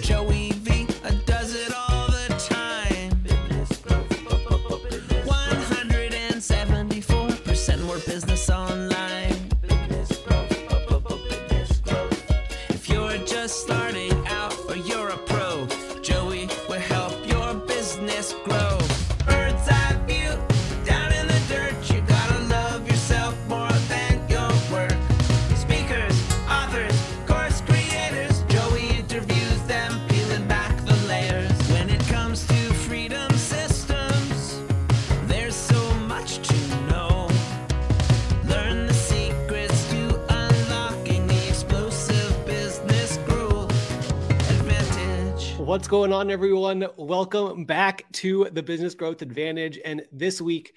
Joey What's going on, everyone? Welcome back to the Business Growth Advantage. And this week,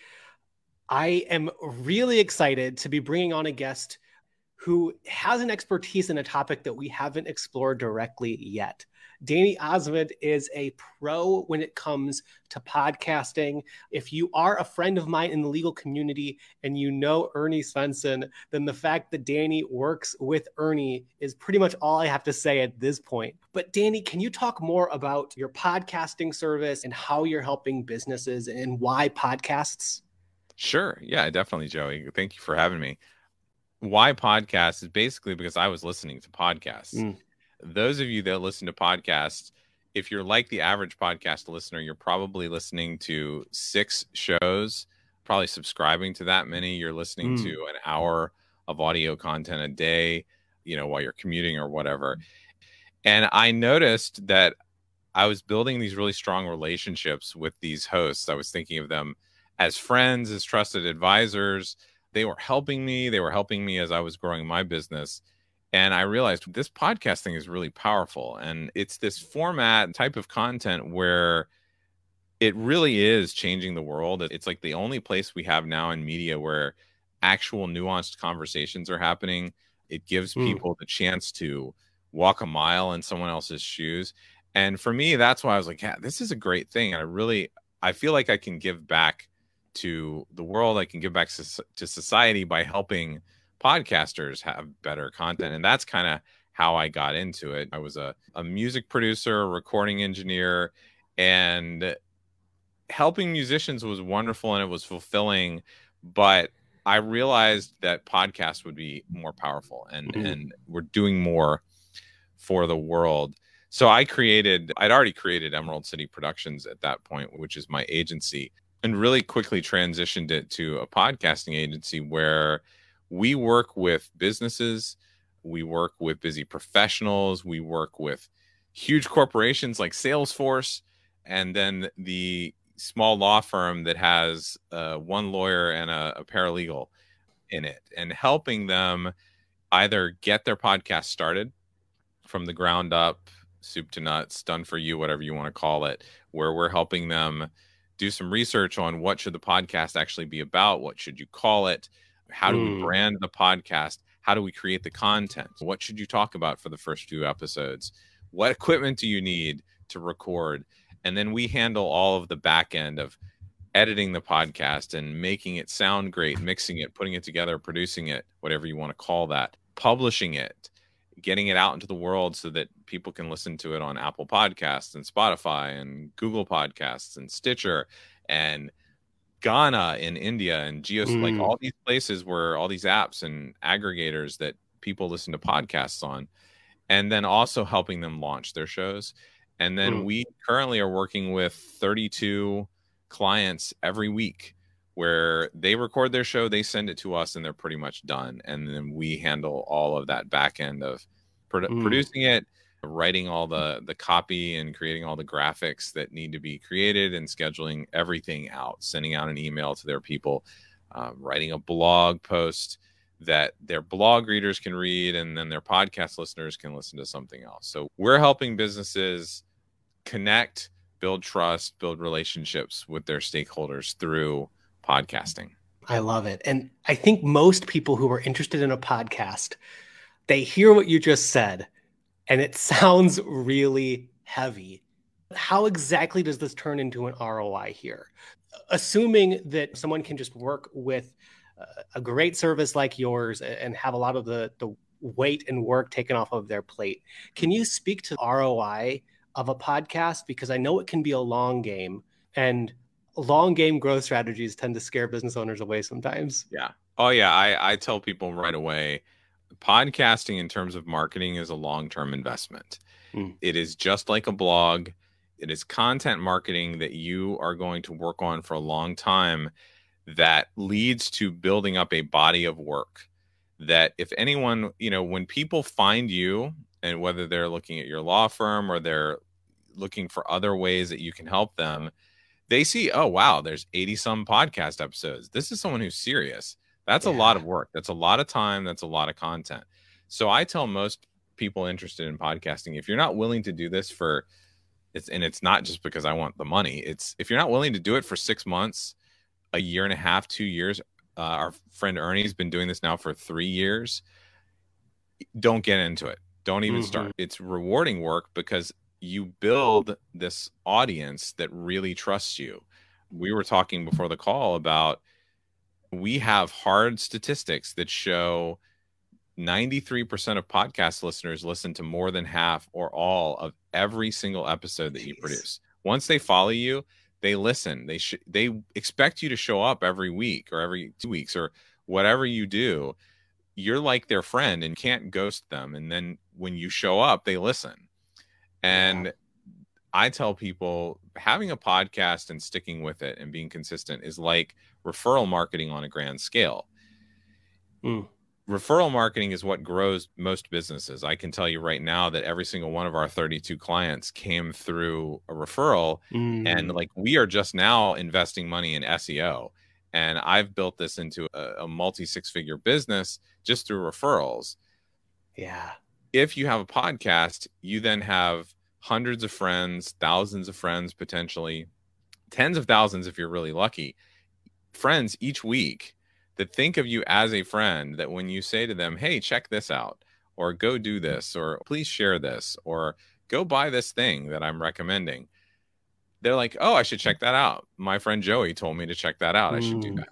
I am really excited to be bringing on a guest who has an expertise in a topic that we haven't explored directly yet. Danny Ozment is a pro when it comes to podcasting. If you are a friend of mine in the legal community and you know Ernie Svenson, then the fact that Danny works with Ernie is pretty much all I have to say at this point. But Danny, can you talk more about your podcasting service and how you're helping businesses and why podcasts? Sure. Yeah, definitely, Joey. Thank you for having me. Why podcasts is basically because I was listening to podcasts. Mm. Those of you that listen to podcasts, if you're like the average podcast listener, you're probably listening to six shows, probably subscribing to that many. You're listening Mm. to an hour of audio content a day, you know, while you're commuting or whatever. And I noticed that I was building these really strong relationships with these hosts. I was thinking of them as friends, as trusted advisors. They were helping me. They were helping me as I was growing my business. And I realized this podcasting is really powerful. And it's this format type of content where it really is changing the world. It's like the only place we have now in media where actual nuanced conversations are happening. It gives Mm. people the chance to walk a mile in someone else's shoes. And for me, that's why I was like, yeah, this is a great thing. And I really, I feel like I can give back to the world. I can give back to society by helping podcasters have better content. And that's kind of how I got into it. I was a, a music producer, a recording engineer, and helping musicians was wonderful and it was fulfilling. But I realized that podcasts would be more powerful and, Mhm. and we're doing more for the world. So I created, I'd already created Emerald City Productions at that point, which is my agency, and really quickly transitioned it to a podcasting agency where we work with businesses, we work with busy professionals, we work with huge corporations like Salesforce, and then the small law firm that has uh, one lawyer and a, a paralegal in it, and helping them either get their podcast started from the ground up, soup to nuts, done for you, whatever you want to call it, where we're helping them do some research on what should the podcast actually be about, what should you call it, how do Mm. we brand the podcast, how do we create the content, what should you talk about for the first few episodes, what equipment do you need to record, and then we handle all of the back end of editing the podcast and making it sound great, mixing it, putting it together, producing it, whatever you want to call that, publishing it, getting it out into the world so that people can listen to it on Apple Podcasts and Spotify and Google Podcasts and Stitcher and Gaana in India and Geos, like Mm. all these places where all these apps and aggregators that people listen to podcasts on, and then also helping them launch their shows. And then Mm. we currently are working with 32 clients every week where they record their show, they send it to us, and they're pretty much done. And then we handle all of that back end of produ- Mm. producing it, writing all the the copy and creating all the graphics that need to be created, and scheduling everything out, sending out an email to their people, um, writing a blog post that their blog readers can read, and then their podcast listeners can listen to something else. So we're helping businesses connect, build trust, build relationships with their stakeholders through podcasting. I love it. And I think most people who are interested in a podcast, they hear what you just said and it sounds really heavy. How exactly does this turn into an ROI here? Assuming that someone can just work with uh, a great service like yours and have a lot of the, the weight and work taken off of their plate. Can you speak to ROI of a podcast? Because I know it can be a long game and long game growth strategies tend to scare business owners away sometimes. Yeah. Oh yeah. I, I tell people right away, podcasting in terms of marketing is a long-term investment. Mm. It is just like a blog. It is content marketing that you are going to work on for a long time that leads to building up a body of work that if anyone, you know, when people find you and whether they're looking at your law firm or they're looking for other ways that you can help them, they see, oh, wow, there's 80 some podcast episodes. This is someone who's serious. That's Yeah. a lot of work. That's a lot of time. That's a lot of content. So I tell most people interested in podcasting, if you're not willing to do this for it's and it's not just because I want the money. It's if you're not willing to do it for six months, a year and a half, two years. Uh, our friend Ernie's been doing this now for three years. Don't get into it. Don't even Mhm. start. It's rewarding work because you build this audience that really trusts you. We were talking before the call about we have hard statistics that show 93% of podcast listeners listen to more than half or all of every single episode that you produce. Once they follow you, they listen. They sh- they expect you to show up every week or every 2 weeks or whatever you do. You're like their friend and can't ghost them and then when you show up, they listen. And I tell people having a podcast and sticking with it and being consistent is like referral marketing on a grand scale. Mm. Referral marketing is what grows most businesses. I can tell you right now that every single one of our 32 clients came through a referral Mm. and like we are just now investing money in SEO and I've built this into a, a multi six figure business just through referrals yeah. if you have a podcast, you then have hundreds of friends, thousands of friends potentially, tens of thousands if you're really lucky, friends each week that think of you as a friend. That when you say to them, hey, check this out, or go do this, or please share this, or go buy this thing that I'm recommending, they're like, oh, I should check that out. My friend Joey told me to check that out. I should do that.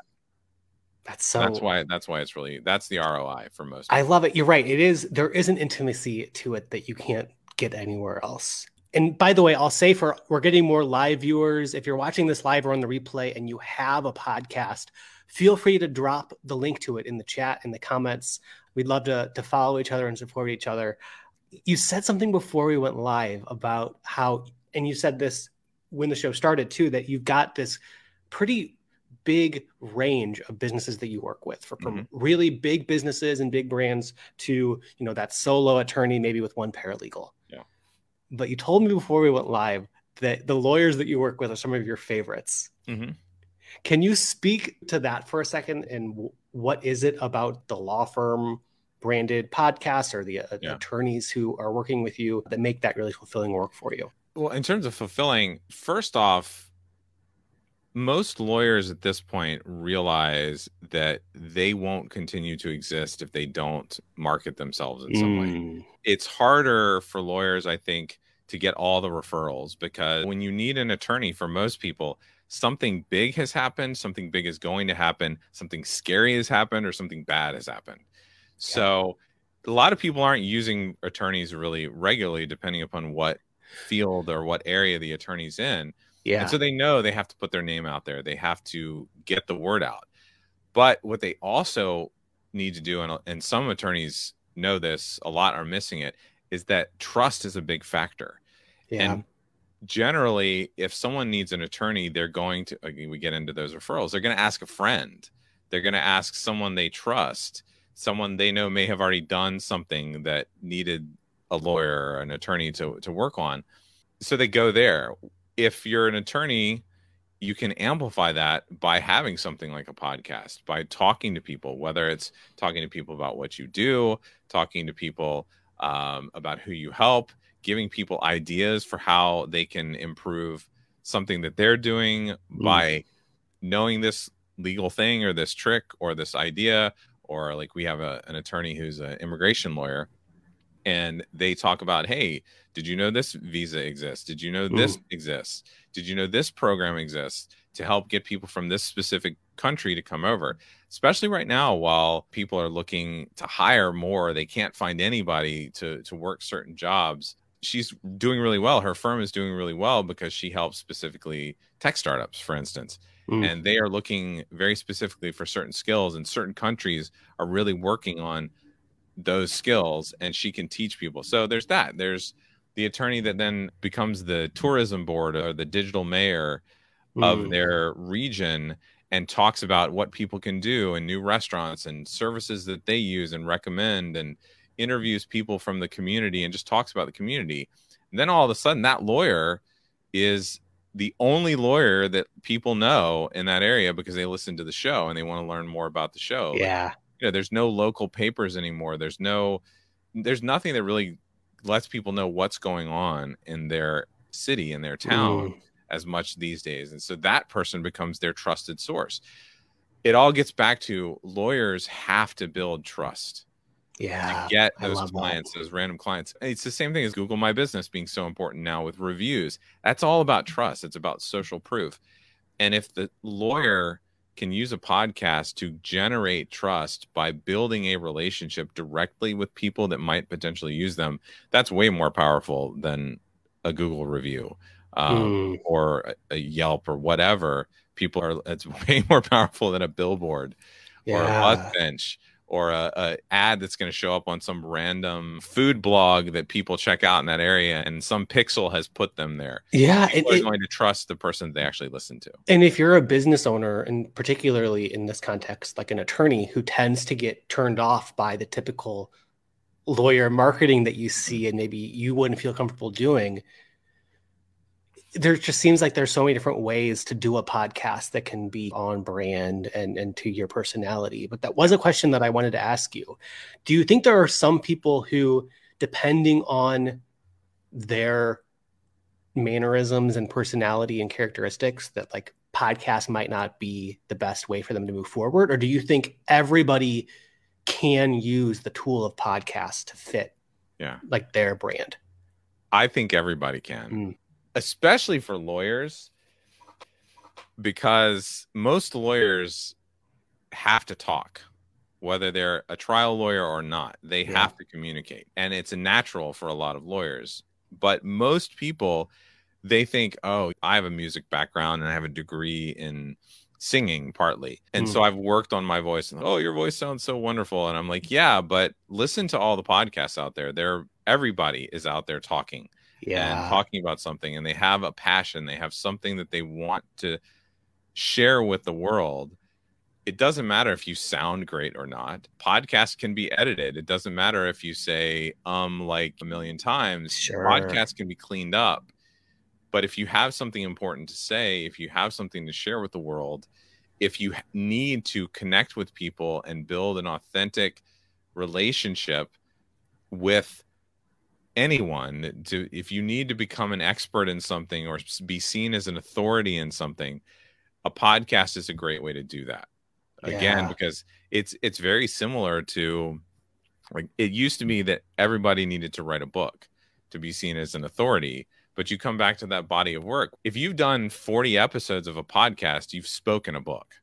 That's so that's why. That's why it's really that's the ROI for most. I love it. You're right. It is there is an intimacy to it that you can't get anywhere else. And by the way, I'll say for we're getting more live viewers. If you're watching this live or on the replay and you have a podcast, feel free to drop the link to it in the chat in the comments. We'd love to to follow each other and support each other. You said something before we went live about how and you said this when the show started too that you've got this pretty big range of businesses that you work with from mm-hmm. really big businesses and big brands to you know that solo attorney maybe with one paralegal. But you told me before we went live that the lawyers that you work with are some of your favorites Mhm. can you speak to that for a second and what is it about the law firm branded podcast or the uh, Yeah. attorneys who are working with you that make that really fulfilling work for you Well, in terms of fulfilling, first off, most lawyers at this point realize that they won't continue to exist if they don't market themselves in some way. Mm, It's harder for lawyers, I think, to get all the referrals because when you need an attorney for most people, something big has happened, something big is going to happen, something scary has happened, or something bad has happened. So a lot of people aren't using attorneys really regularly, depending upon what field or what area the attorney's in. yeah And so they know they have to put their name out there. They have to get the word out. But what they also need to do, and, and some attorneys know this, a lot are missing it, is that trust is a big factor. Yeah And generally, if someone needs an attorney, they're going to, we get into those referrals, they're going to ask a friend. They're going to ask someone they trust, someone they know may have already done something that needed a lawyer or an attorney to, to work on. So they go there. If you're an attorney, you can amplify that by having something like a podcast, by talking to people, whether it's talking to people about what you do, talking to people um, about who you help, giving people ideas for how they can improve something that they're doing mm. by knowing this legal thing or this trick or this idea. Or like we have a, an attorney who's an immigration lawyer and they talk about hey did you know this visa exists? Did you know this exists? Did you know this program exists to help get people from this specific country to come over, especially right now while people are looking to hire more, they can't find anybody to to work certain jobs. She's doing really well. Her firm is doing really well because she helps specifically tech startups, for instance. Mm. And they are looking very specifically for certain skills, and certain countries are really working on those skills, and she can teach people. So there's that. There's the attorney that then becomes the tourism board or the digital mayor of Mm. their region and talks about what people can do and new restaurants and services that they use and recommend and interviews people from the community and just talks about the community. And then all of a sudden that lawyer is the only lawyer that people know in that area because they listen to the show and they want to learn more about the show. yeah. You know, there's no local papers anymore. There's no there's nothing that really lets people know what's going on in their city in their town Mm. as much these days. And so that person becomes their trusted source. It all gets back to lawyers have to build trust Yeah. to get those love that. clients, those random clients. It's the same thing as Google My Business being so important now with reviews. That's all about trust. It's about social proof. And if the lawyer can use a podcast to generate trust by building a relationship directly with people that might potentially use them, that's way more powerful than a Google review um, Mm. or a, Yelp or whatever. People are, it's way more powerful than a billboard or a Yeah. bus bench or a, a ad that's going to show up on some random food blog that people check out in that area and some pixel has put them there Yeah. It, people are it- going to trust the person they actually listen to and if you're a business owner, and particularly in this context, like an attorney who tends to get turned off by the typical lawyer marketing that you see and maybe you wouldn't feel comfortable doing, there just seems like there's so many different ways to do a podcast that can be on brand and, and to your personality. But that was a question that I wanted to ask you. Do you think there are some people who, depending on their mannerisms and personality and characteristics that like podcast might not be the best way for them to move forward or do you think everybody can use the tool of podcast to fit Yeah. like their brand i think everybody can Mm. Especially for lawyers because most lawyers have to talk whether they're a trial lawyer or not. They Yeah. have to communicate and it's a natural for a lot of lawyers. But most people they think oh i have a music background and i have a degree in singing partly. And Hmm. so i've worked on my voice and oh your voice sounds so wonderful. And i'm like yeah but listen to all the podcasts out there. There everybody is out there talking and talking about something and they have a passion they have something that they want to share with the world it doesn't matter if you sound great or not. Podcasts can be edited. It doesn't matter if you say um like a million times. Sure. podcasts can be cleaned up. But if you have something important to say if you have something to share with the world if you need to connect with people and build an authentic relationship with anyone to if you need to become an expert in something or be seen as an authority in something a podcast is a great way to do that. Again Yeah. because it's it's very similar to like it used to be that everybody needed to write a book to be seen as an authority but you come back to that body of work. If you've done 40 episodes of a podcast you've spoken a book.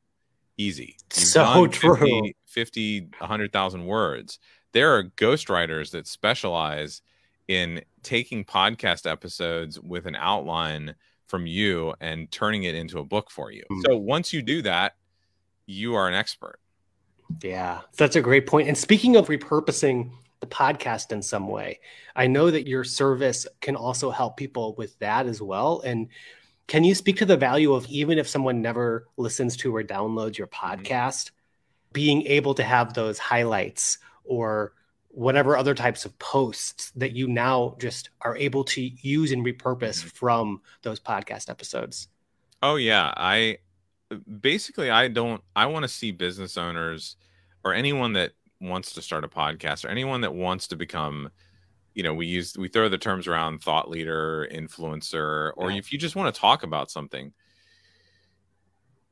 Easy. You've So done true. 50, 50 100000 words. There are ghostwriters that specialize in taking podcast episodes with an outline from you and turning it into a book for you. Mm. So once you do that, you are an expert. Yeah, that's a great point. And speaking of repurposing the podcast in some way, I know that your service can also help people with that as well. And can you speak to the value of even if someone never listens to or downloads your Mm-hmm. podcast, being able to have those highlights or whatever other types of posts that you now just are able to use and repurpose Mm-hmm. from those podcast episodes? Oh yeah, I basically I don't I want to see business owners or anyone that wants to start a podcast or anyone that wants to become you know, we use we throw the terms around thought leader, influencer, or Yeah. if you just want to talk about something.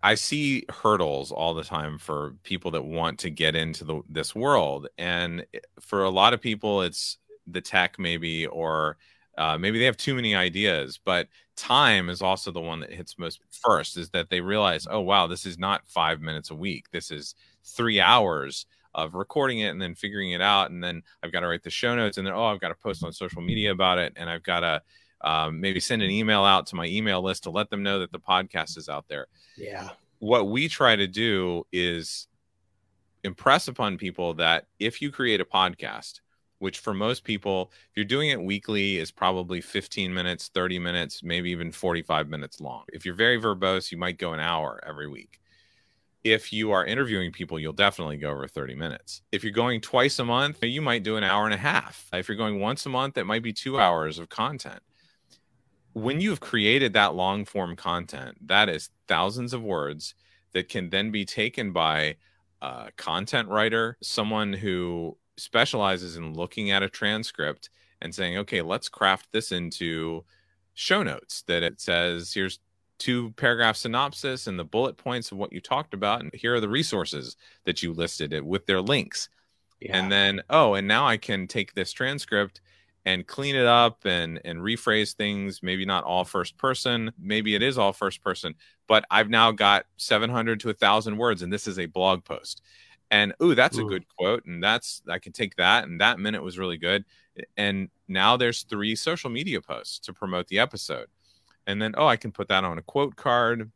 I see hurdles all the time for people that want to get into the, this world, and for a lot of people, it's the tech maybe or Uh, maybe they have too many ideas, but time is also the one that hits most first. Is that they realize, oh wow, this is not five minutes a week. This is three hours of recording it and then figuring it out, and then I've got to write the show notes, and then oh, I've got to post on social media about it, and I've got to um, maybe send an email out to my email list to let them know that the podcast is out there. Yeah. What we try to do is impress upon people that if you create a podcast, which for most people, if you're doing it weekly, is probably 15 minutes, 30 minutes, maybe even 45 minutes long. If you're very verbose, you might go an hour every week. If you are interviewing people, you'll definitely go over 30 minutes. If you're going twice a month, you might do an hour and a half. If you're going once a month, it might be two hours of content. When you've created that long form content, that is thousands of words that can then be taken by a content writer, someone who specializes in looking at a transcript and saying, okay, let's craft this into show notes that it says, here's two paragraph synopsis and the bullet points of what you talked about. And here are the resources that you listed it with their links. Yeah. And then, oh, and now I can take this transcript and clean it up and and rephrase things maybe not all first person maybe it is all first person but i've now got 700 to 1000 words and this is a blog post. And ooh that's Ooh. a good quote and that's i can take that and that minute was really good. And now there's three social media posts to promote the episode. And then oh i can put that on a quote card.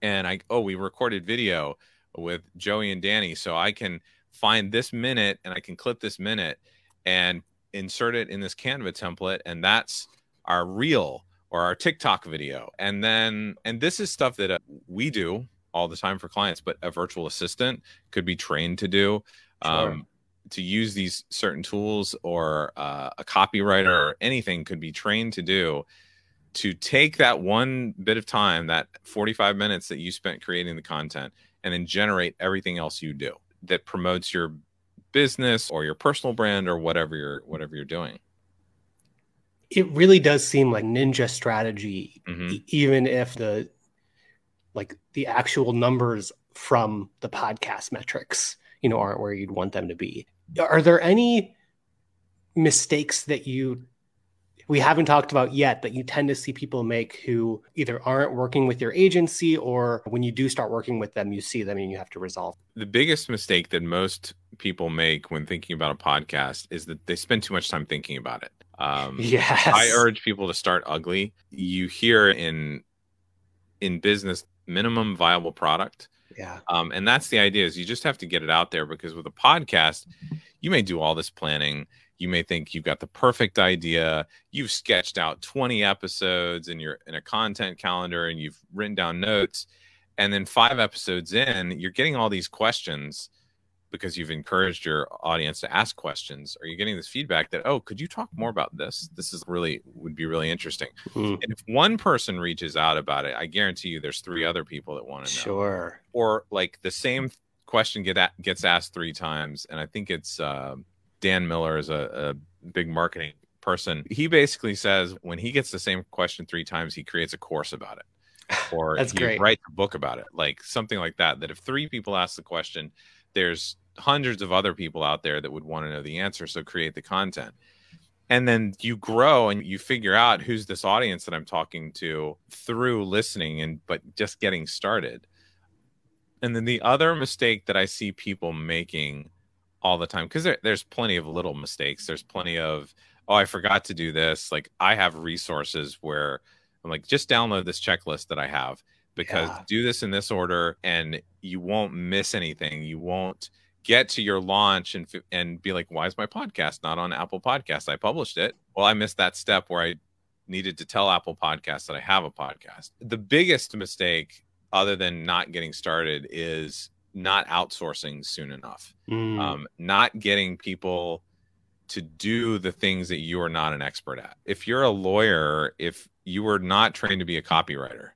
And i oh we recorded video with joey and danny so i can find this minute and i can clip this minute and insert it in this canva template and that's our reel or our tiktok video and then and this is stuff that uh, we do all the time for clients but a virtual assistant could be trained to do Sure. um, to use these certain tools or uh, a copywriter or anything could be trained to do to take that one bit of time that 45 minutes that you spent creating the content and then generate everything else you do that promotes your business or your personal brand or whatever you're whatever you're doing it really does seem like ninja strategy Mhm. e- even if the like the actual numbers from the podcast metrics you know aren't where you'd want them to be are there any mistakes that you we haven't talked about yet that you tend to see people make who either aren't working with your agency or when you do start working with them you see them and you have to resolve the biggest mistake that most people make when thinking about a podcast is that they spend too much time thinking about it um, yes I urge people to start ugly. You hear in in business minimum viable product. yeah Um, and that's the idea is you just have to get it out there because with a podcast, you may do all this planning. You may think you've got the perfect idea. You've sketched out 20 episodes in your in a content calendar and you've written down notes. And then five episodes in, you're getting all these questions because you've encouraged your audience to ask questions. Are you getting this feedback that, oh, could you talk more about this? This is really would be really interesting. Mm, And if one person reaches out about it, I guarantee you there's three other people that want to know sure or like the same question get at, gets asked three times and i think it's uh, dan miller is a, a big marketing person. He basically says when he gets the same question three times he creates a course about it. Or That's he great. writes a book about it like something like that that if three people ask the question there's hundreds of other people out there that would want to know the answer so create the content. And then you grow and you figure out who's this audience that i'm talking to through listening and but just getting started. And then the other mistake that I see people making all the time, because there, there's plenty of little mistakes. There's plenty of, oh, I forgot to do this. Like I have resources where I'm like, just download this checklist that I have because Yeah. do this in this order and you won't miss anything. You won't get to your launch and and be like, why is my podcast not on Apple Podcasts? I published it. Well, I missed that step where I needed to tell Apple Podcasts that I have a podcast. The biggest mistake other than not getting started is not outsourcing soon enough Mm, um, not getting people to do the things that you are not an expert at if you're a lawyer if you were not trained to be a copywriter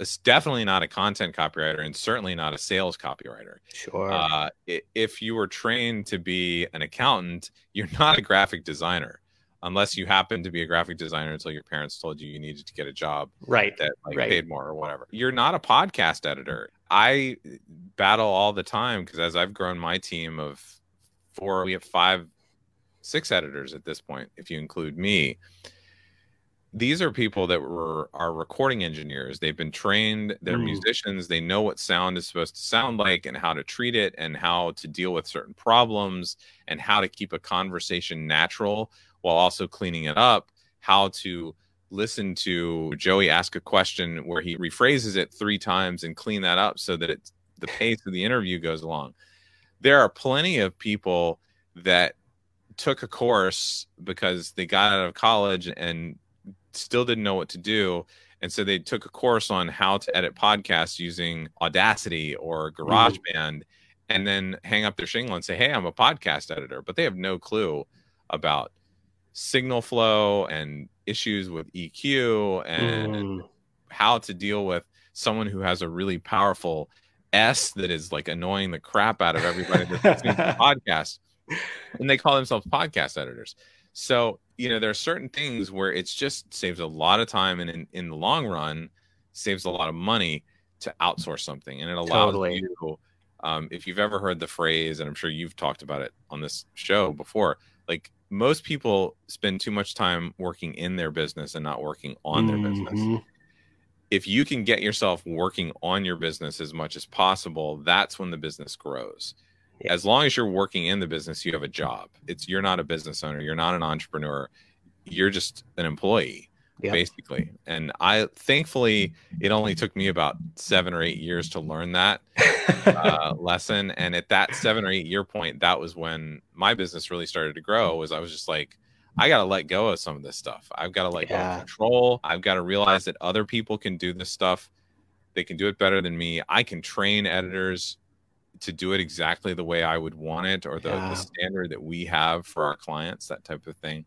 it's definitely not a content copywriter and certainly not a sales copywriter sure uh, if you were trained to be an accountant you're not a graphic designer unless you happen to be a graphic designer until your parents told you you needed to get a job right that like Right. paid more or whatever. You're not a podcast editor. I battle all the time because as I've grown my team of four, we have five, six editors at this point, if you include me. these are people that were are recording engineers. They've been trained, they're Mm. musicians, they know what sound is supposed to sound like and how to treat it and how to deal with certain problems and how to keep a conversation natural while also cleaning it up, how to listen to Joey ask a question where he rephrases it 3 times and clean that up so that it's the pace of the interview goes along. There are plenty of people that took a course because they got out of college and still didn't know what to do. And so they took a course on how to edit podcasts using audacity or mm-hmm. garageband and then hang up their shingle and say hey i'm a podcast editor. But they have no clue about signal flow and issues with eq and Mm. how to deal with someone who has a really powerful S that is like annoying the crap out of everybody that's listening to the podcast. And they call themselves podcast editors. So, you know, there are certain things where it's just saves a lot of time and in, in the long run saves a lot of money to outsource something. And it allows Totally. you, um, if you've ever heard the phrase, and I'm sure you've talked about it on this show before, like most people spend too much time working in their business and not working on their business Mhm. if you can get yourself working on your business as much as possible, that's when the business grows. Yeah. As long as you're working in the business, you have a job. It's you're not a business owner, you're not an entrepreneur, you're just an employee Yep. basically. And I thankfully it only took me about 7 or 8 years to learn that uh, lesson and at that 7 or 8 year point that was when my business really started to grow was I was just like I got to let go of some of this stuff. I've got to let go of control. I've got to realize that other people can do this stuff. They can do it better than me. I can train editors to do it exactly the way I would want it or the, Yeah. the standard that we have for our clients, that type of thing.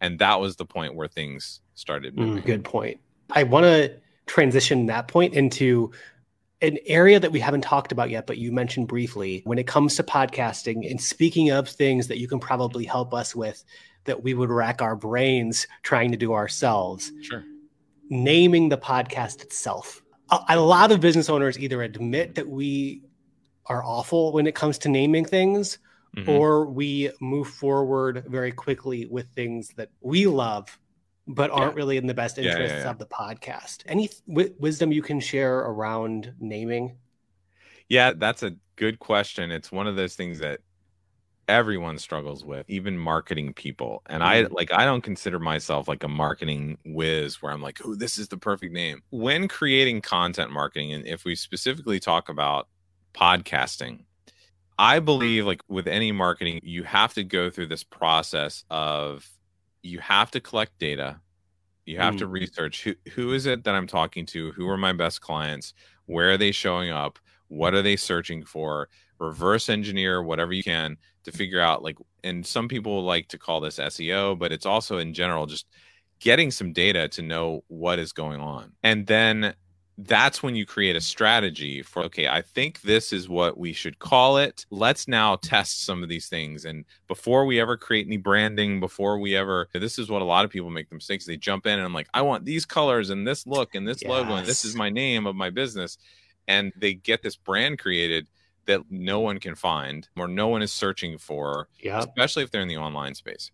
And that was the point where things started moving. Mm, good point. I want to transition that point into an area that we haven't talked about yet, but you mentioned briefly when it comes to podcasting. And speaking of things that you can probably help us with that we would rack our brains trying to do ourselves, Sure. naming the podcast itself. A, a lot of business owners either admit that we are awful when it comes to naming things, Mhm. or we move forward very quickly with things that we love but aren't Yeah. really in the best Yeah, yeah, interests yeah. of the podcast any wi- wisdom you can share around naming Yeah, that's a good question. It's one of those things that everyone struggles with, even marketing people. And I Mm. like I don't consider myself like a marketing whiz where I'm like, "Oh, this is the perfect name." When creating content marketing and if we specifically talk about podcasting, I believe like with any marketing, you have to go through this process of you have to collect data. You have to mm. research who who is it that I'm talking to? Who are my best clients? Where are they showing up? What are they searching for? Reverse engineer whatever you can to figure out like and some people like to call this SEO, but it's also in general just getting some data to know what is going on. And then that's when you create a strategy for okay i think this is what we should call it. Let's now test some of these things. And before we ever create any branding before we ever this is what a lot of people make the mistakes. They jump in and i'm like i want these colors and this look and this logo and this is my name of my business. And they get this brand created that no one can find or no one is searching for yeah especially if they're in the online space.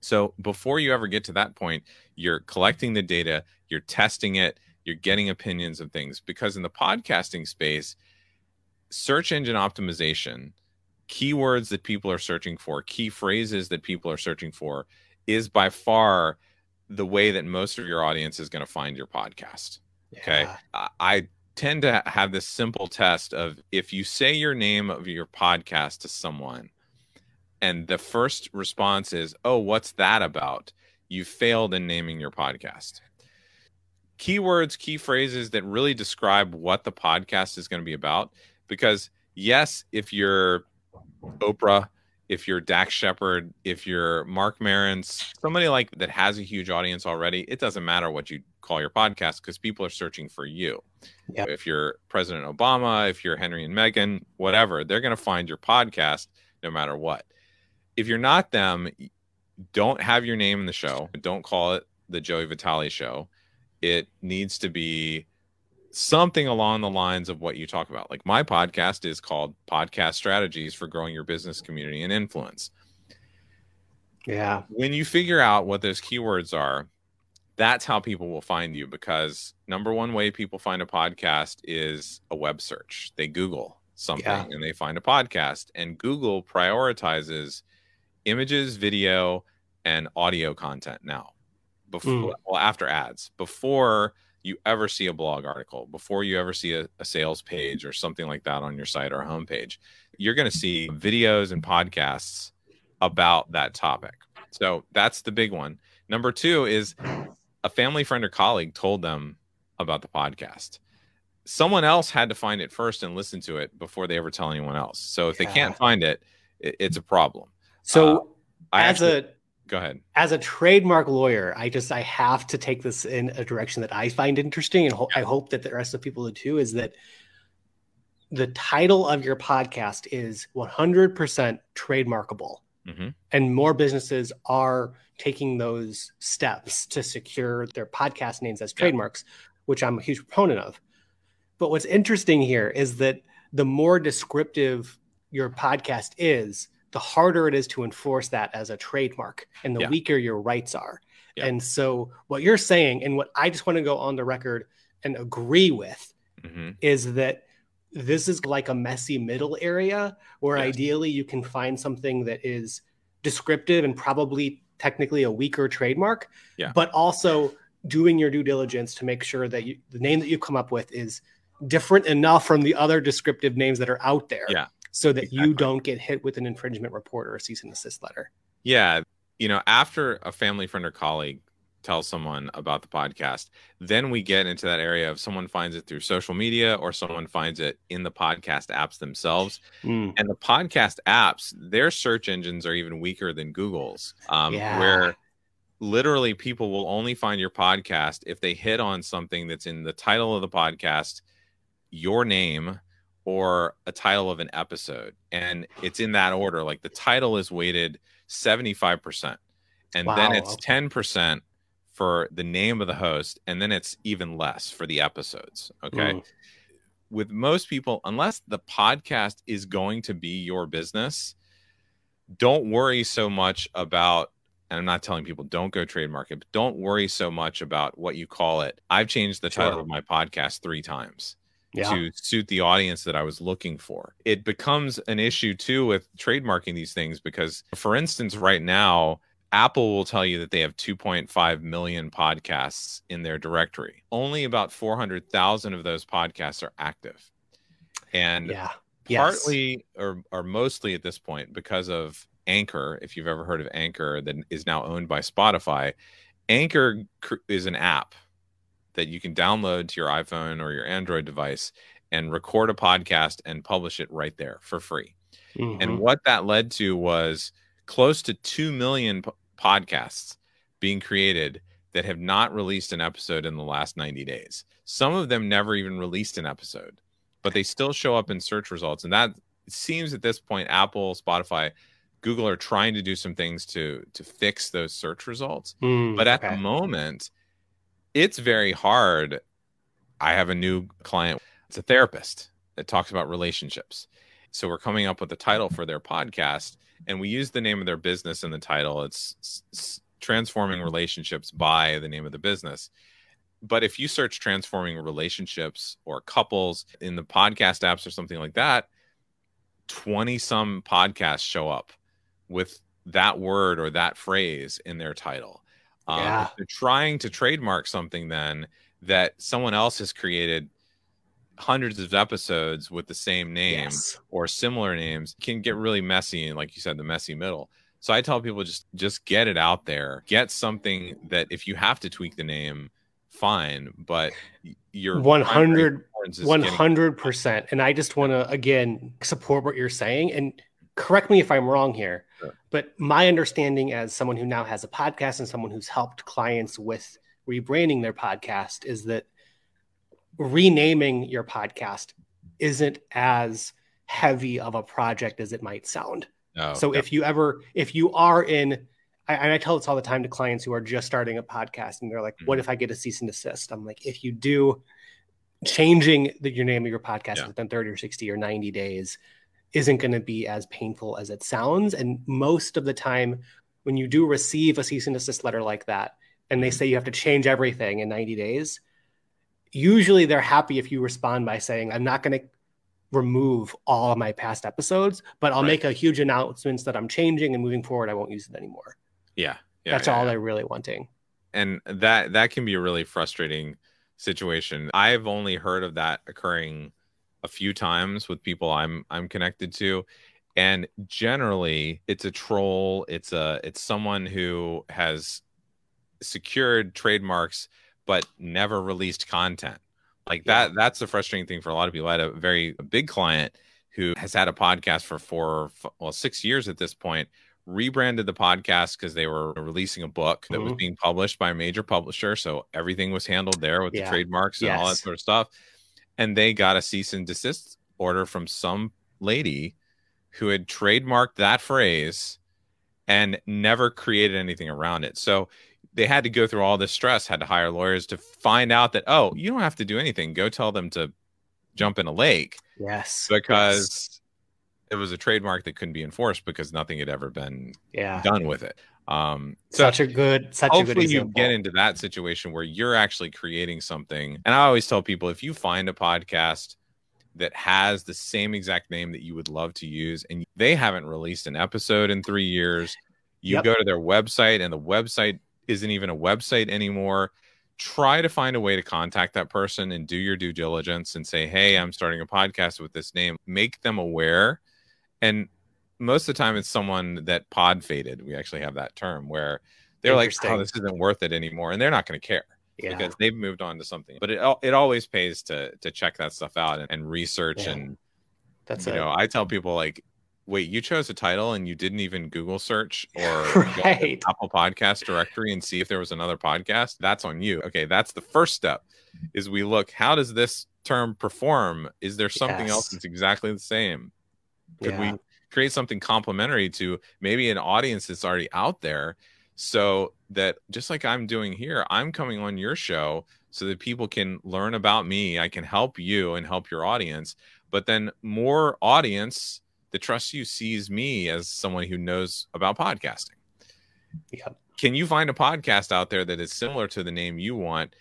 So before you ever get to that point, you're collecting the data, you're testing it, you're getting opinions of things. Because in the podcasting space, search engine optimization, keywords that people are searching for, key phrases that people are searching for, is by far the way that most of your audience is going to find your podcast. Okay. yeah. I- I tend to have this simple test of if you say your name of your podcast to someone and the first response is, Oh, what's that about? You failed in naming your podcast. Keywords, key phrases that really describe what the podcast is going to be about. Because, yes, if you're Oprah, if you're Dax Shepard, if you're Marc Maron's, somebody like that has a huge audience already, it doesn't matter what you call your podcast because people are searching for you. Yep. If you're President Obama, if you're Henry and Meghan, whatever, they're going to find your podcast no matter what. If you're not them, don't have your name in the show. Don't call it the Joey Vitale show. It needs to be something along the lines of what you talk about. Like my podcast is called Podcast Strategies for Growing Your Business Community and Influence. yeah When you figure out what those keywords are, that's how people will find you because number one way people find a podcast is a web search. They Google something Yeah. and they find a podcast, and Google prioritizes images, video, and audio content now. Before, Mm. well, after ads, before you ever see a blog article, before you ever see a, a sales page or something like that on your site or homepage, you're going to see videos and podcasts about that topic. So that's the big one. Number two is a family friend or colleague told them about the podcast. Someone else had to find it first and listen to it before they ever tell anyone else. So if they can't find it, it it's a problem. So I as actually, a go ahead. as a trademark lawyer, I just I have to take this in a direction that I find interesting, and ho- I hope that the rest of people do too. Is that the title of your podcast is 100% trademarkable, hmm and more businesses are taking those steps to secure their podcast names as Yeah. trademarks, which I'm a huge proponent of. But what's interesting here is that the more descriptive your podcast is, the harder it is to enforce that as a trademark and the Yeah. weaker your rights are. Yeah. And so, what you're saying, and what I just want to go on the record and agree with, hmm is that this is like a messy middle area where Yes. ideally you can find something that is descriptive and probably technically a weaker trademark, Yeah. but also doing your due diligence to make sure that you, the name that you come up with is different enough from the other descriptive names that are out there Yeah, so that exactly. you don't get hit with an infringement report or a cease and desist letter. Yeah. You know, after a family friend or colleague tells someone about the podcast, then we get into that area of someone finds it through social media or someone finds it in the podcast apps themselves. Mm, And the podcast apps, their search engines are even weaker than Google's, um, Yeah. where literally people will only find your podcast if they hit on something that's in the title of the podcast, your name, or a title of an episode. And it's in that order. Like the title is weighted 75%. And then it's 10% for the name of the host. And then it's even less for the episodes. Okay mm, with most people, unless the podcast is going to be your business, don't worry so much about. And I'm not telling people don't go trademark it, but don't worry so much about what you call it. I've changed the title Sure. of my podcast three times yeah. to suit the audience that I was looking for. It becomes an issue too with trademarking these things because, for instance, right now, Apple will tell you that they have 2.5 million podcasts in their directory. Only about 400,000 of those podcasts are active. And yeah. Yes. partly or, or mostly at this point because of Anchor, if you've ever heard of Anchor, that is now owned by Spotify. Anchor is an app that you can download to your iPhone or your Android device and record a podcast and publish it right there for free. Mhm. And what that led to was close to 2 million p- podcasts being created that have not released an episode in the last 90 days. Some of them never even released an episode, but they still show up in search results. And that seems at this point, Apple, Spotify, Google are trying to do some things to to fix those search results. Mm, But at okay. the moment, it's very hard. I have a new client, it's a therapist that talks about relationships. So we're coming up with a title for their podcast, and we use the name of their business in the title. It's s- s- Transforming Relationships by the name of the business. But if you search transforming relationships or couples in the podcast apps or something like that, 20 some podcasts show up with that word or that phrase in their title. Um, Yeah. they're trying to trademark something then that someone else has created hundreds of episodes with the same name Yes. or similar names can get really messy and like you said the messy middle so i tell people just just get it out there get something that if you have to tweak the name fine but you're One primary hundred importance getting- hundred percent. And I just want to again support what you're saying and correct me if I'm wrong here. Sure. But my understanding as someone who now has a podcast and someone who's helped clients with rebranding their podcast is that renaming your podcast isn't as heavy of a project as it might sound. No, so if you ever if you are in I, and I tell this all the time to clients who are just starting a podcast and they're like, what Mhm. if I get a cease and desist? I'm like, if you do changing the, your name of your podcast Yeah. within 30 or 60 or 90 days isn't going to be as painful as it sounds. And most of the time when you do receive a cease and desist letter like that, and they mm-hmm. say you have to change everything in 90 days, usually they're happy if you respond by saying, I'm not going to remove all of my past episodes, but I'll Right. make a huge announcements that I'm changing and moving forward, I won't use it anymore. Yeah. yeah That's yeah, all yeah. they're really wanting. and that that can be a really frustrating situation i've only heard of that occurring a few times with people i'm i'm connected to and generally it's a troll it's a it's someone who has secured trademarks but never released content like that that's the frustrating thing for a lot of people i had a very big client who has had a podcast for four well six years at this point rebranded the podcast because they were releasing a book that was Mhm. being published by a major publisher. So everything was handled there with Yeah. the trademarks and all that sort of stuff. And they got a cease and desist order from some lady who had trademarked that phrase and never created anything around it. So they had to go through all this stress, had to hire lawyers to find out that, oh, you don't have to do anything. Go tell them to jump in a lake Yes. because it was a trademark that couldn't be enforced because nothing had ever been yeah. done with it. Um, so Such a good, such a good hopefully you get into that situation where you're actually creating something. And I always tell people if you find a podcast that has the same exact name that you would love to use and they haven't released an episode in three years, you Yep. go to their website and the website isn't even a website anymore. Try to find a way to contact that person and do your due diligence and say, Hey, I'm starting a podcast with this name. Make them aware. And most of the time, it's someone that pod faded. We actually have that term where they're like, Oh, this isn't worth it anymore. And they're not going to care yeah. because they've moved on to something. But it it always pays to to check that stuff out and, and research Yeah. and That's you a, know I tell people like, wait, you chose a title and you didn't even Google search or go Right. Apple Podcast directory and see if there was another podcast. That's on you. Okay, that's the first step. Is we look how does this term perform? Is there something else that's exactly the same? Could yeah. we create something complementary to maybe an audience that's already out there so that just like I'm doing here, I'm coming on your show so that people can learn about me. I can help you and help your audience. But then more audience that trusts you sees me as someone who knows about podcasting. Yeah. Can you find a podcast out there that is similar to the name you want?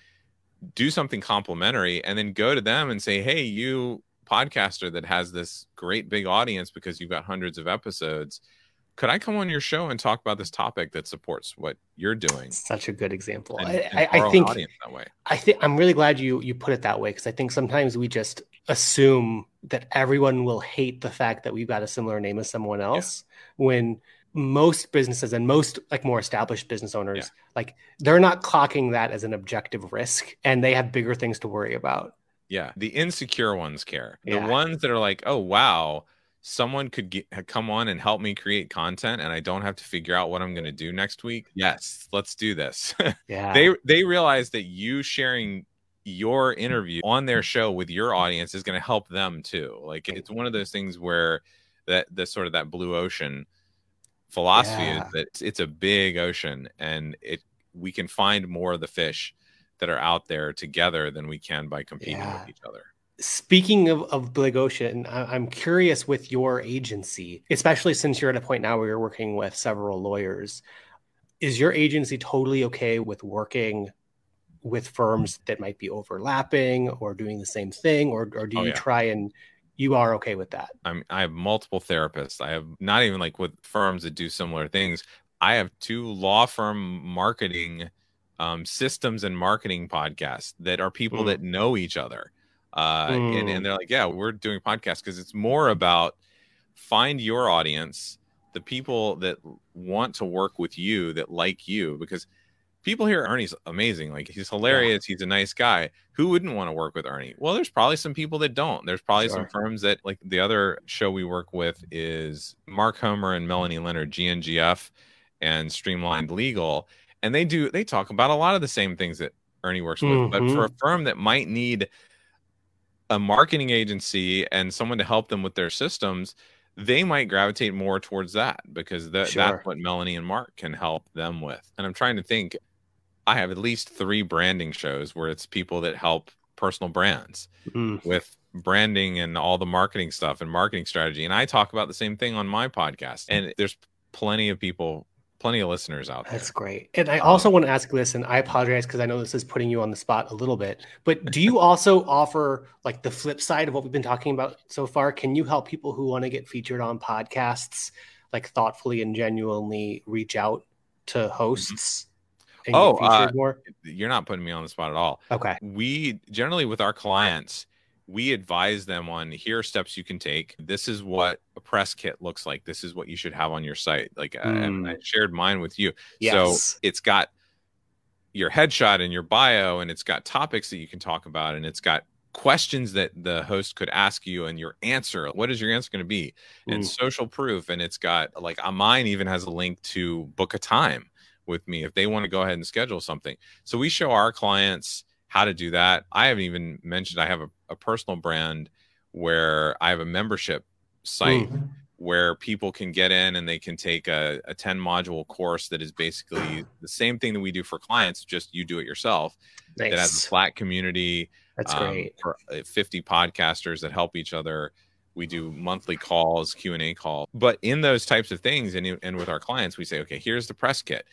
Do something complimentary and then go to them and say, Hey, you podcaster that has this great big audience because you've got hundreds of episodes. Could I come on your show and talk about this topic that supports what you're doing? Such a good example. And, I, and I, I think audience that way. I think I'm really glad you you put it that way because I think sometimes we just assume that everyone will hate the fact that we've got a similar name as someone else when most businesses and most like more established business owners Yeah. like they're not clocking that as an objective risk and they have bigger things to worry about. Yeah, the insecure ones care. The ones that are like, "Oh wow, someone could get, come on and help me create content, and I don't have to figure out what I'm going to do next week." Yes, let's do this. Yeah. they they realize that you sharing your interview on their show with your audience is going to help them too. Like it's one of those things where that the sort of that blue ocean philosophy Yeah. is that it's, it's a big ocean and it we can find more of the fish that are out there together than we can by competing Yeah. with each other. Speaking of, of I- I'm curious with your agency, especially since you're at a point now where you're working with several lawyers. Is your agency totally okay with working with firms that might be overlapping or doing the same thing? Or, or do Oh, you yeah. try and you are okay with that? I'm I have multiple therapists. I have not even like with firms that do similar things. I have two law firm marketing um, systems and marketing podcasts that are people Mm. that know each other. Uh, and, Mm. and they're like, yeah, we're doing podcasts because it's more about find your audience, the people that want to work with you, that like you, because people hear Ernie's amazing. Like he's hilarious. He's a nice guy. Who wouldn't want to work with Ernie? Well, there's probably some people that don't. There's probably some firms that like the other show we work with is Mark Homer and Melanie Leonard, GNGF and Streamlined Legal. And they do, they talk about a lot of the same things that Ernie works with. But for a firm that might need a marketing agency and someone to help them with their systems, they might gravitate more towards that because that, Sure. that's what Melanie and Mark can help them with. And I'm trying to think, I have at least three branding shows where it's people that help personal brands Mm, with branding and all the marketing stuff and marketing strategy. And I talk about the same thing on my podcast. And there's plenty of people, plenty of listeners out there. That's great. And I also want to ask this, and I apologize because I know this is putting you on the spot a little bit, but do you also offer like the flip side of what we've been talking about so far? Can you help people who want to get featured on podcasts, like thoughtfully and genuinely reach out to hosts? And Oh, get featured uh, more? You're not putting me on the spot at all. Okay. we generally with our clients we advise them on here are steps you can take. This is what a press kit looks like. This is what you should have on your site. Like Mm. i shared mine with you. Yes. so it's got your headshot and your bio and it's got topics that you can talk about and it's got questions that the host could ask you and your answer. What is your answer going to be? And social proof and it's got like uh, mine even has a link to book a time with me if they want to go ahead and schedule something. So we show our clients how to do that. I haven't even mentioned i have a, a personal brand where i have a membership site Mm. where people can get in and they can take a, a 10 module course that is basically the same thing that we do for clients just you do it yourself that has a Nice. slack community That's um, great. for uh, 50 podcasters that help each other we do monthly calls q&a calls. But in those types of things and, and with our clients we say okay here's the press kit.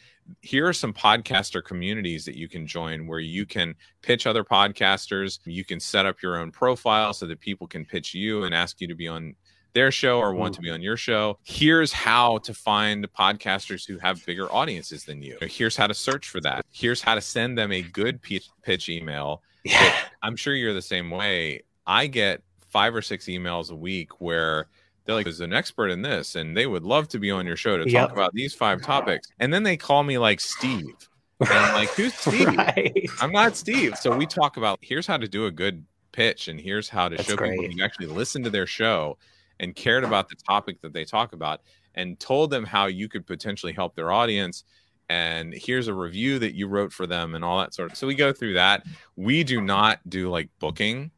Here are some podcaster communities that you can join where you can pitch other podcasters. You can set up your own profile so that people can pitch you and ask you to be on their show or want to be mm. on your show. Here's how to find podcasters who have bigger audiences than you. Here's how to search for that. Here's how to send them a good pitch, pitch email Yeah. I'm sure you're the same way. I get five or six emails a week where they're like, "Is an expert in this, and they would love to be on your show to Yep. talk about these five topics." And then they call me like Steve, and I'm like, "Who's Steve? right. I'm not Steve." So we talk about here's how to do a good pitch, and here's how to That's show people you actually listened to their show and cared about the topic that they talk about, and told them how you could potentially help their audience. And here's a review that you wrote for them, and all that sort of. So we go through that. We do not do like booking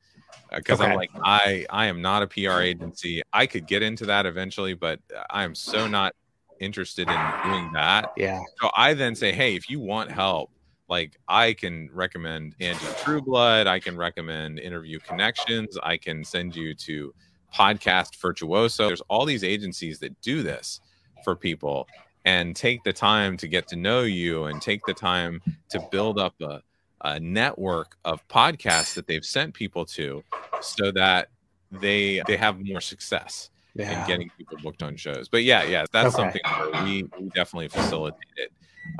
because I'm like I I am not a PR agency. I could get into that eventually, but I am so not interested in doing that. Yeah. So I then say, hey, if you want help, like I can recommend Andy Trueblood, I can recommend Interview Connections, I can send you to Podcast Virtuoso. There's all these agencies that do this for people and take the time to get to know you and take the time to build up a, a network of podcasts that they've sent people to so that they they have more success Yeah. in getting people booked on shows. But yeah, yeah, that's Okay. something we, we definitely facilitate it.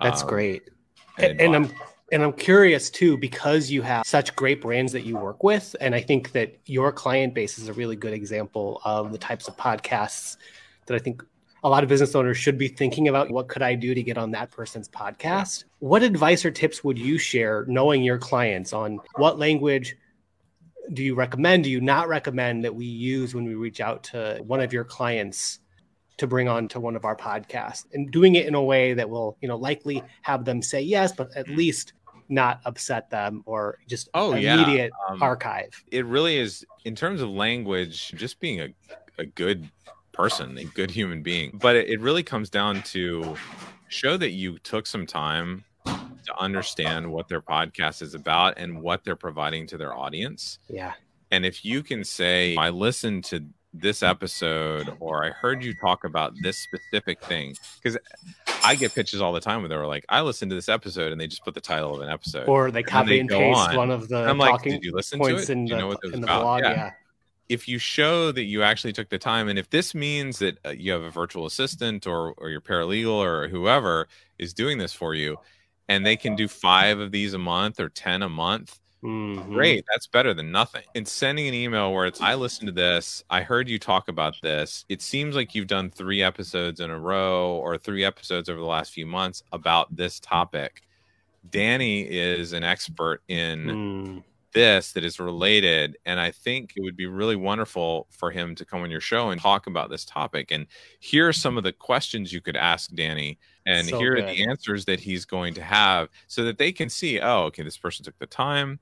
That's Um, great. and and, I'm and I'm curious too because you have such great brands that you work with, and I think that your client base is a really good example of the types of podcasts that I think a lot of business owners should be thinking about. What could I do to get on that person's podcast? What advice or tips would you share, knowing your clients, on what language? Do you recommend? Do you not recommend that we use when we reach out to one of your clients to bring on to one of our podcasts and doing it in a way that will, you know, likely have them say yes, but at least not upset them or just Oh, yeah. immediate Um, archive. it really is in terms of language, just being a, a good person, a good human being. But it, it really comes down to show that you took some time to understand what their podcast is about and what they're providing to their audience. Yeah. And if you can say, I listened to this episode or I heard you talk about this specific thing, because I get pitches all the time where they're like, I listened to this episode and they just put the title of an episode. Or they then copy they and paste on. one of the I'm like, talking did you listen to points it? in Do you the, know what it was in the about? blog. Yeah. Yeah. If you show that you actually took the time and if this means that uh, you have a virtual assistant or or your paralegal or whoever is doing this for you and they can do 5 of these a month or 10 a month Mhm. great that's better than nothing and sending an email where it's i listened to this i heard you talk about this it seems like you've done 3 episodes in a row or 3 episodes over the last few months about this topic danny is an expert in Mm. This that is related and i think it would be really wonderful for him to come on your show and talk about this topic and here are some of the questions you could ask danny and So here are the answers that he's going to have so that they can see oh okay this person took the time.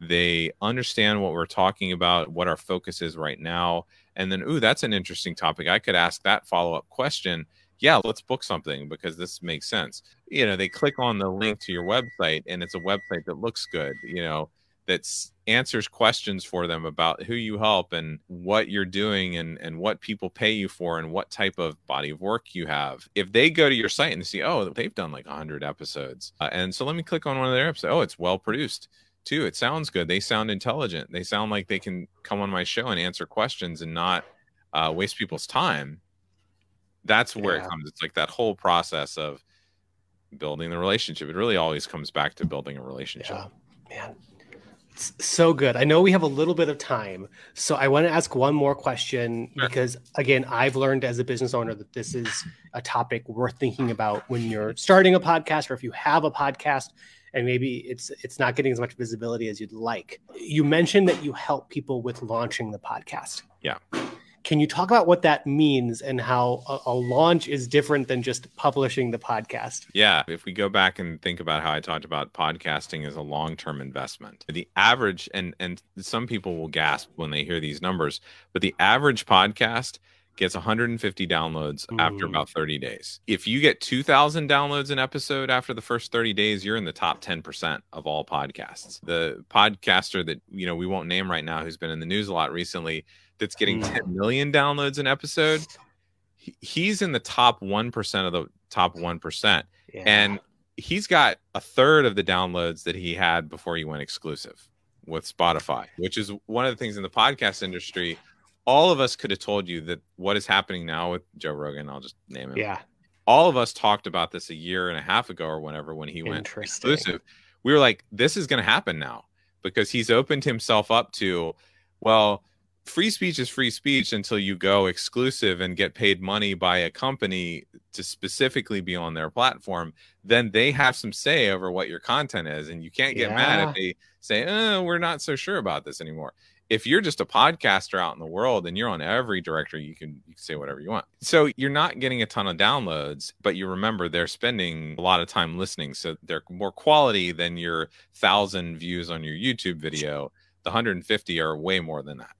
They understand what we're talking about what our focus is right now and then ooh that's an interesting topic. I could ask that follow-up question. Yeah let's book something because this makes sense. You know they click on the link to your website and it's a website that looks good you know that answers questions for them about who you help and what you're doing and, and what people pay you for and what type of body of work you have. If they go to your site and see, oh, they've done like 100 episodes. Uh, and so let me click on one of their episodes. Oh, it's well produced too. It sounds good. They sound intelligent. They sound like they can come on my show and answer questions and not uh, waste people's time. That's where Yeah. it comes. It's like that whole process of building the relationship. It really always comes back to building a relationship. Yeah, man. It's so good. I know we have a little bit of time, so I want to ask one more question because, again, I've learned as a business owner that this is a topic worth thinking about when you're starting a podcast or if you have a podcast and maybe it's it's not getting as much visibility as you'd like. You mentioned that you help people with launching the podcast. Yeah. Can you talk about what that means and how a, a launch is different than just publishing the podcast? Yeah. If we go back and think about how I talked about podcasting as a long term investment, the average, and, and some people will gasp when they hear these numbers, but the average podcast gets 150 downloads after Mm. about 30 days. If you get 2,000 downloads an episode after the first 30 days, you're in the top 10% of all podcasts. The podcaster that, you know, we won't name right now, who's been in the news a lot recently, that's getting Mm. 10 million downloads an episode, he's in the top 1% of the top 1% Yeah. and he's got a third of the downloads that he had before he went exclusive with Spotify, which is one of the things in the podcast industry. All of us could have told you that what is happening now with Joe Rogan, I'll just name him. yeah, All of us talked about this a year and a half ago or whenever when he went exclusive. We were like, this is going to happen now because he's opened himself up to, well, free speech is free speech until you go exclusive and get paid money by a company to specifically be on their platform. Then they have some say over what your content is. And you can't get mad if they say, oh, we're not so sure about this anymore. If you're just a podcaster out in the world and you're on every directory, you can, you can say whatever you want. So you're not getting a ton of downloads, but you remember they're spending a lot of time listening. So they're more quality than your thousand views on your YouTube video. The 150 are way more than that.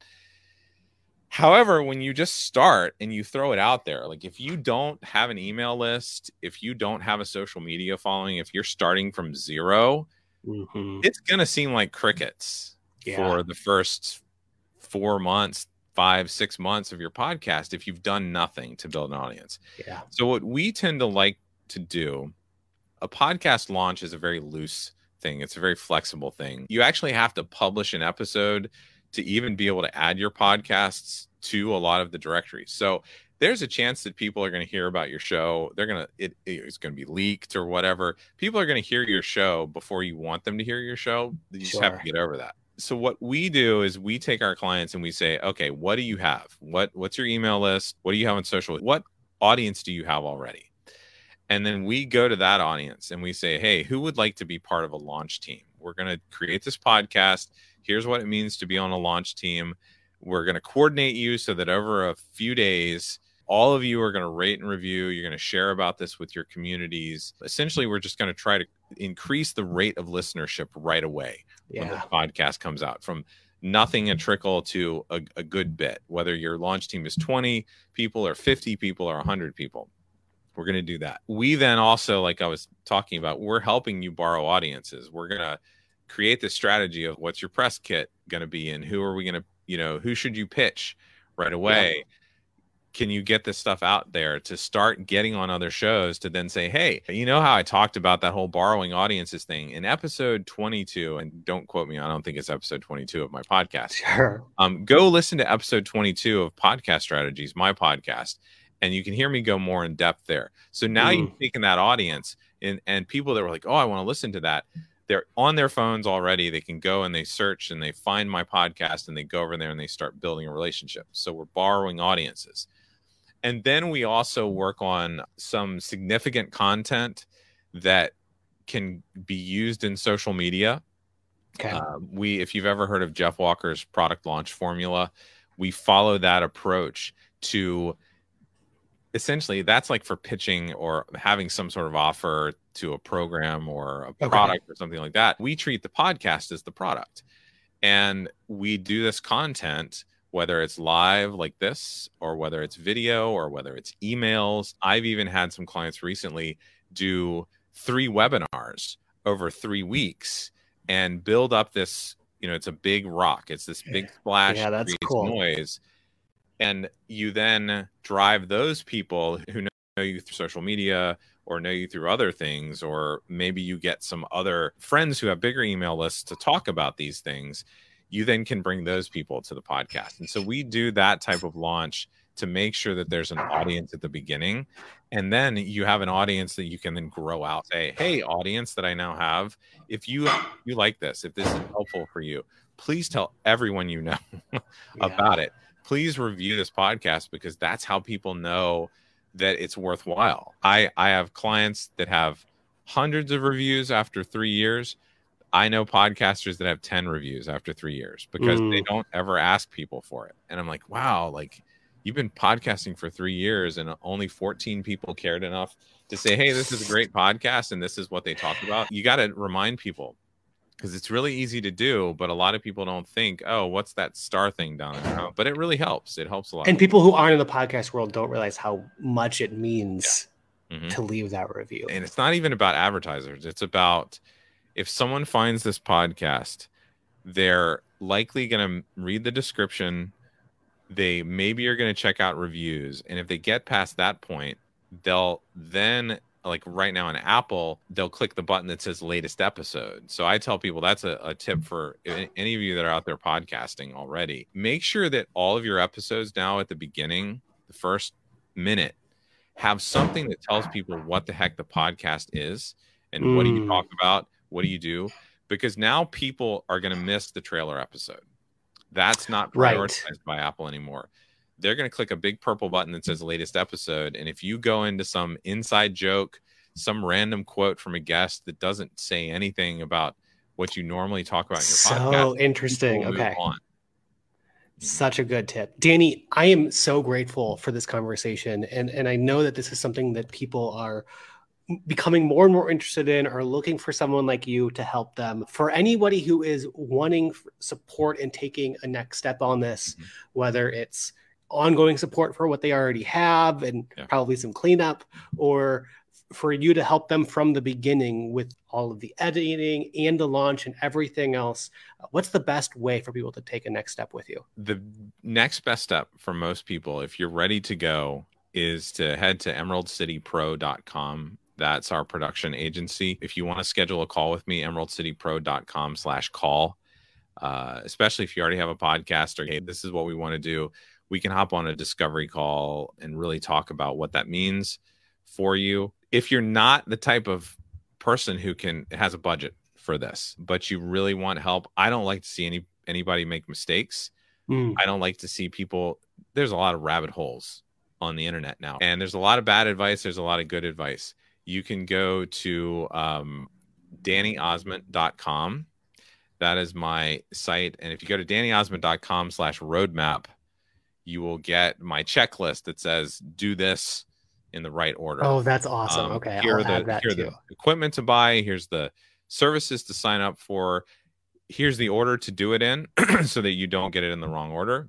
However, when you just start and you throw it out there, like if you don't have an email list, if you don't have a social media following, if you're starting from zero, Mhm. it's going to seem like crickets Yeah. for the first four months, five, six months of your podcast if you've done nothing to build an audience. Yeah. So, what we tend to like to do, a podcast launch is a very loose thing, it's a very flexible thing. You actually have to publish an episode to even be able to add your podcasts to a lot of the directories. So, there's a chance that people are going to hear about your show. They're going to, it, it's going to be leaked or whatever. People are going to hear your show before you want them to hear your show. You just have to get over that. So what we do is we take our clients and we say, okay, what do you have? What what's your email list? What do you have on social? What audience do you have already? And then we go to that audience and we say, hey, who would like to be part of a launch team? We're going to create this podcast. Here's what it means to be on a launch team. We're going to coordinate you so that over a few days, all of you are going to rate and review. You're going to share about this with your communities. Essentially, we're just going to try to increase the rate of listenership right away when the podcast comes out from nothing a mm-hmm. trickle to a, a good bit, whether your launch team is 20 people or 50 people or 100 people. We're going to do that. We then also, like I was talking about, we're helping you borrow audiences. We're going to create this strategy of what's your press kit going to be and who are we going to, you know, who should you pitch right away? Can you get this stuff out there to start getting on other shows to then say, hey, you know how I talked about that whole borrowing audiences thing in episode 22? And don't quote me, I don't think it's episode 22 of my podcast Sure. um, go listen to episode 22 of podcast strategies my podcast and you can hear me go more in depth there so now Mm. you've taken that audience and and people that were like oh i want to listen to that they're on their phones already they can go and they search and they find my podcast and they go over there and they start building a relationship. So we're borrowing audiences. And then we also work on some significant content that can be used in social media. Okay. um, we, if you've ever heard of Jeff Walker's product launch formula, we follow that approach to essentially that's like for pitching or having some sort of offer to a program or a Okay. product or something like that. We treat the podcast as the product. And we do this content, whether it's live like this, or whether it's video, or whether it's emails. I've even had some clients recently do three webinars over three weeks and build up this you know, it's a big rock. It's this big splash. Yeah, that's cool. Noise, and you then drive those people who know you through social media or know you through other things, or maybe you get some other friends who have bigger email lists to talk about these things. You then can bring those people to the podcast, and so we do that type of launch to make sure that there's an audience at the beginning. And then you have an audience that you can then grow out say hey audience that i now have if you you like this if this is helpful for you please tell everyone you know about it. Please review this podcast because that's how people know that it's worthwhile i i have clients that have hundreds of reviews after three years i know podcasters that have 10 reviews after three years because Mm. they don't ever ask people for it and i'm like wow like you've been podcasting for three years and only 14 people cared enough to say, hey, this is a great podcast and this is what they talk about. You got to remind people because it's really easy to do, but a lot of people don't think, oh, what's that star thing down there? Oh, But it really helps. It helps a lot. And people who aren't in the podcast world don't realize how much it means Mhm. to leave that review. and it's not even about advertisers it's about if someone finds this podcast they're likely going to read the description they maybe are going to check out reviews and if they get past that point they'll then like right now on apple they'll click the button that says latest episode. So i tell people that's a, a tip for any of you that are out there podcasting already. Make sure that all of your episodes now at the beginning the first minute have something that tells people what the heck the podcast is and what do you Mm. talk about? What do you do? Because now people are going to miss the trailer episode. That's not Right. prioritized by apple anymore they're going to click a big purple button that says latest episode and if you go into some inside joke some random quote from a guest that doesn't say anything about what you normally talk about in your So podcast interesting. Okay. Such a good tip. Danny, I am so grateful for this conversation. And, and I know that this is something that people are becoming more and more interested in or looking for someone like you to help them. For anybody who is wanting support and taking a next step on this, Mhm. whether it's ongoing support for what they already have and Yeah. probably some cleanup, or for you to help them from the beginning with all of the editing and the launch and everything else, what's the best way for people to take a next step with you? the next best step for most people if you're ready to go is to head to emeraldcitypro.com that's our production agency if you want to schedule a call with me emeraldcitypro.com slash call uh, especially if you already have a podcast or hey this is what we want to do we can hop on a discovery call and really talk about what that means for you if you're not the type of person who can has a budget for this but you really want help i don't like to see any anybody make mistakes Mm. I don't like to see people. There's a lot of rabbit holes on the internet now, and there's a lot of bad advice. There's a lot of good advice. You can go to um, DannyOzment.com. That is my site, and if you go to DannyOzment.com/roadmap, you will get my checklist that says do this in the right order. Oh, that's awesome. Um, okay, here I'll are the that here too. the equipment to buy. Here's the services to sign up for. Here's the order to do it in, so that you don't get it in the wrong order.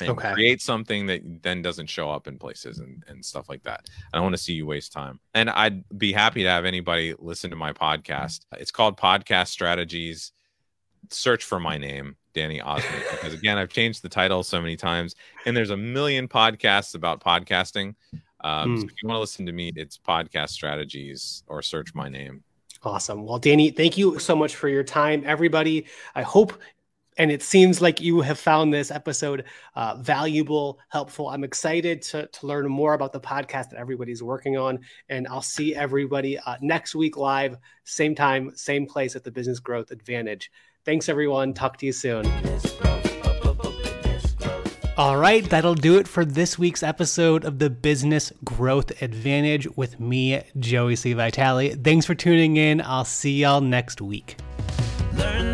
And Okay. create something that then doesn't show up in places and, and stuff like that. I don't want to see you waste time. And I'd be happy to have anybody listen to my podcast. It's called Podcast Strategies. Search for my name, Danny Ozment, because again, I've changed the title so many times, and there's a million podcasts about podcasting. Um, so Hmm. if you want to listen to me, it's podcast strategies or search my name. Awesome. Well, Danny, thank you so much for your time, everybody. I hope, and it seems like you have found this episode uh, valuable, helpful. I'm excited to, to learn more about the podcast that everybody's working on. And I'll see everybody uh, next week live, same time, same place at the Business Growth Advantage. Thanks, everyone. Talk to you soon. All right, that'll do it for this week's episode of the Business Growth Advantage with me, Joey C. Vitale. Thanks for tuning in. I'll see y'all next week. Learn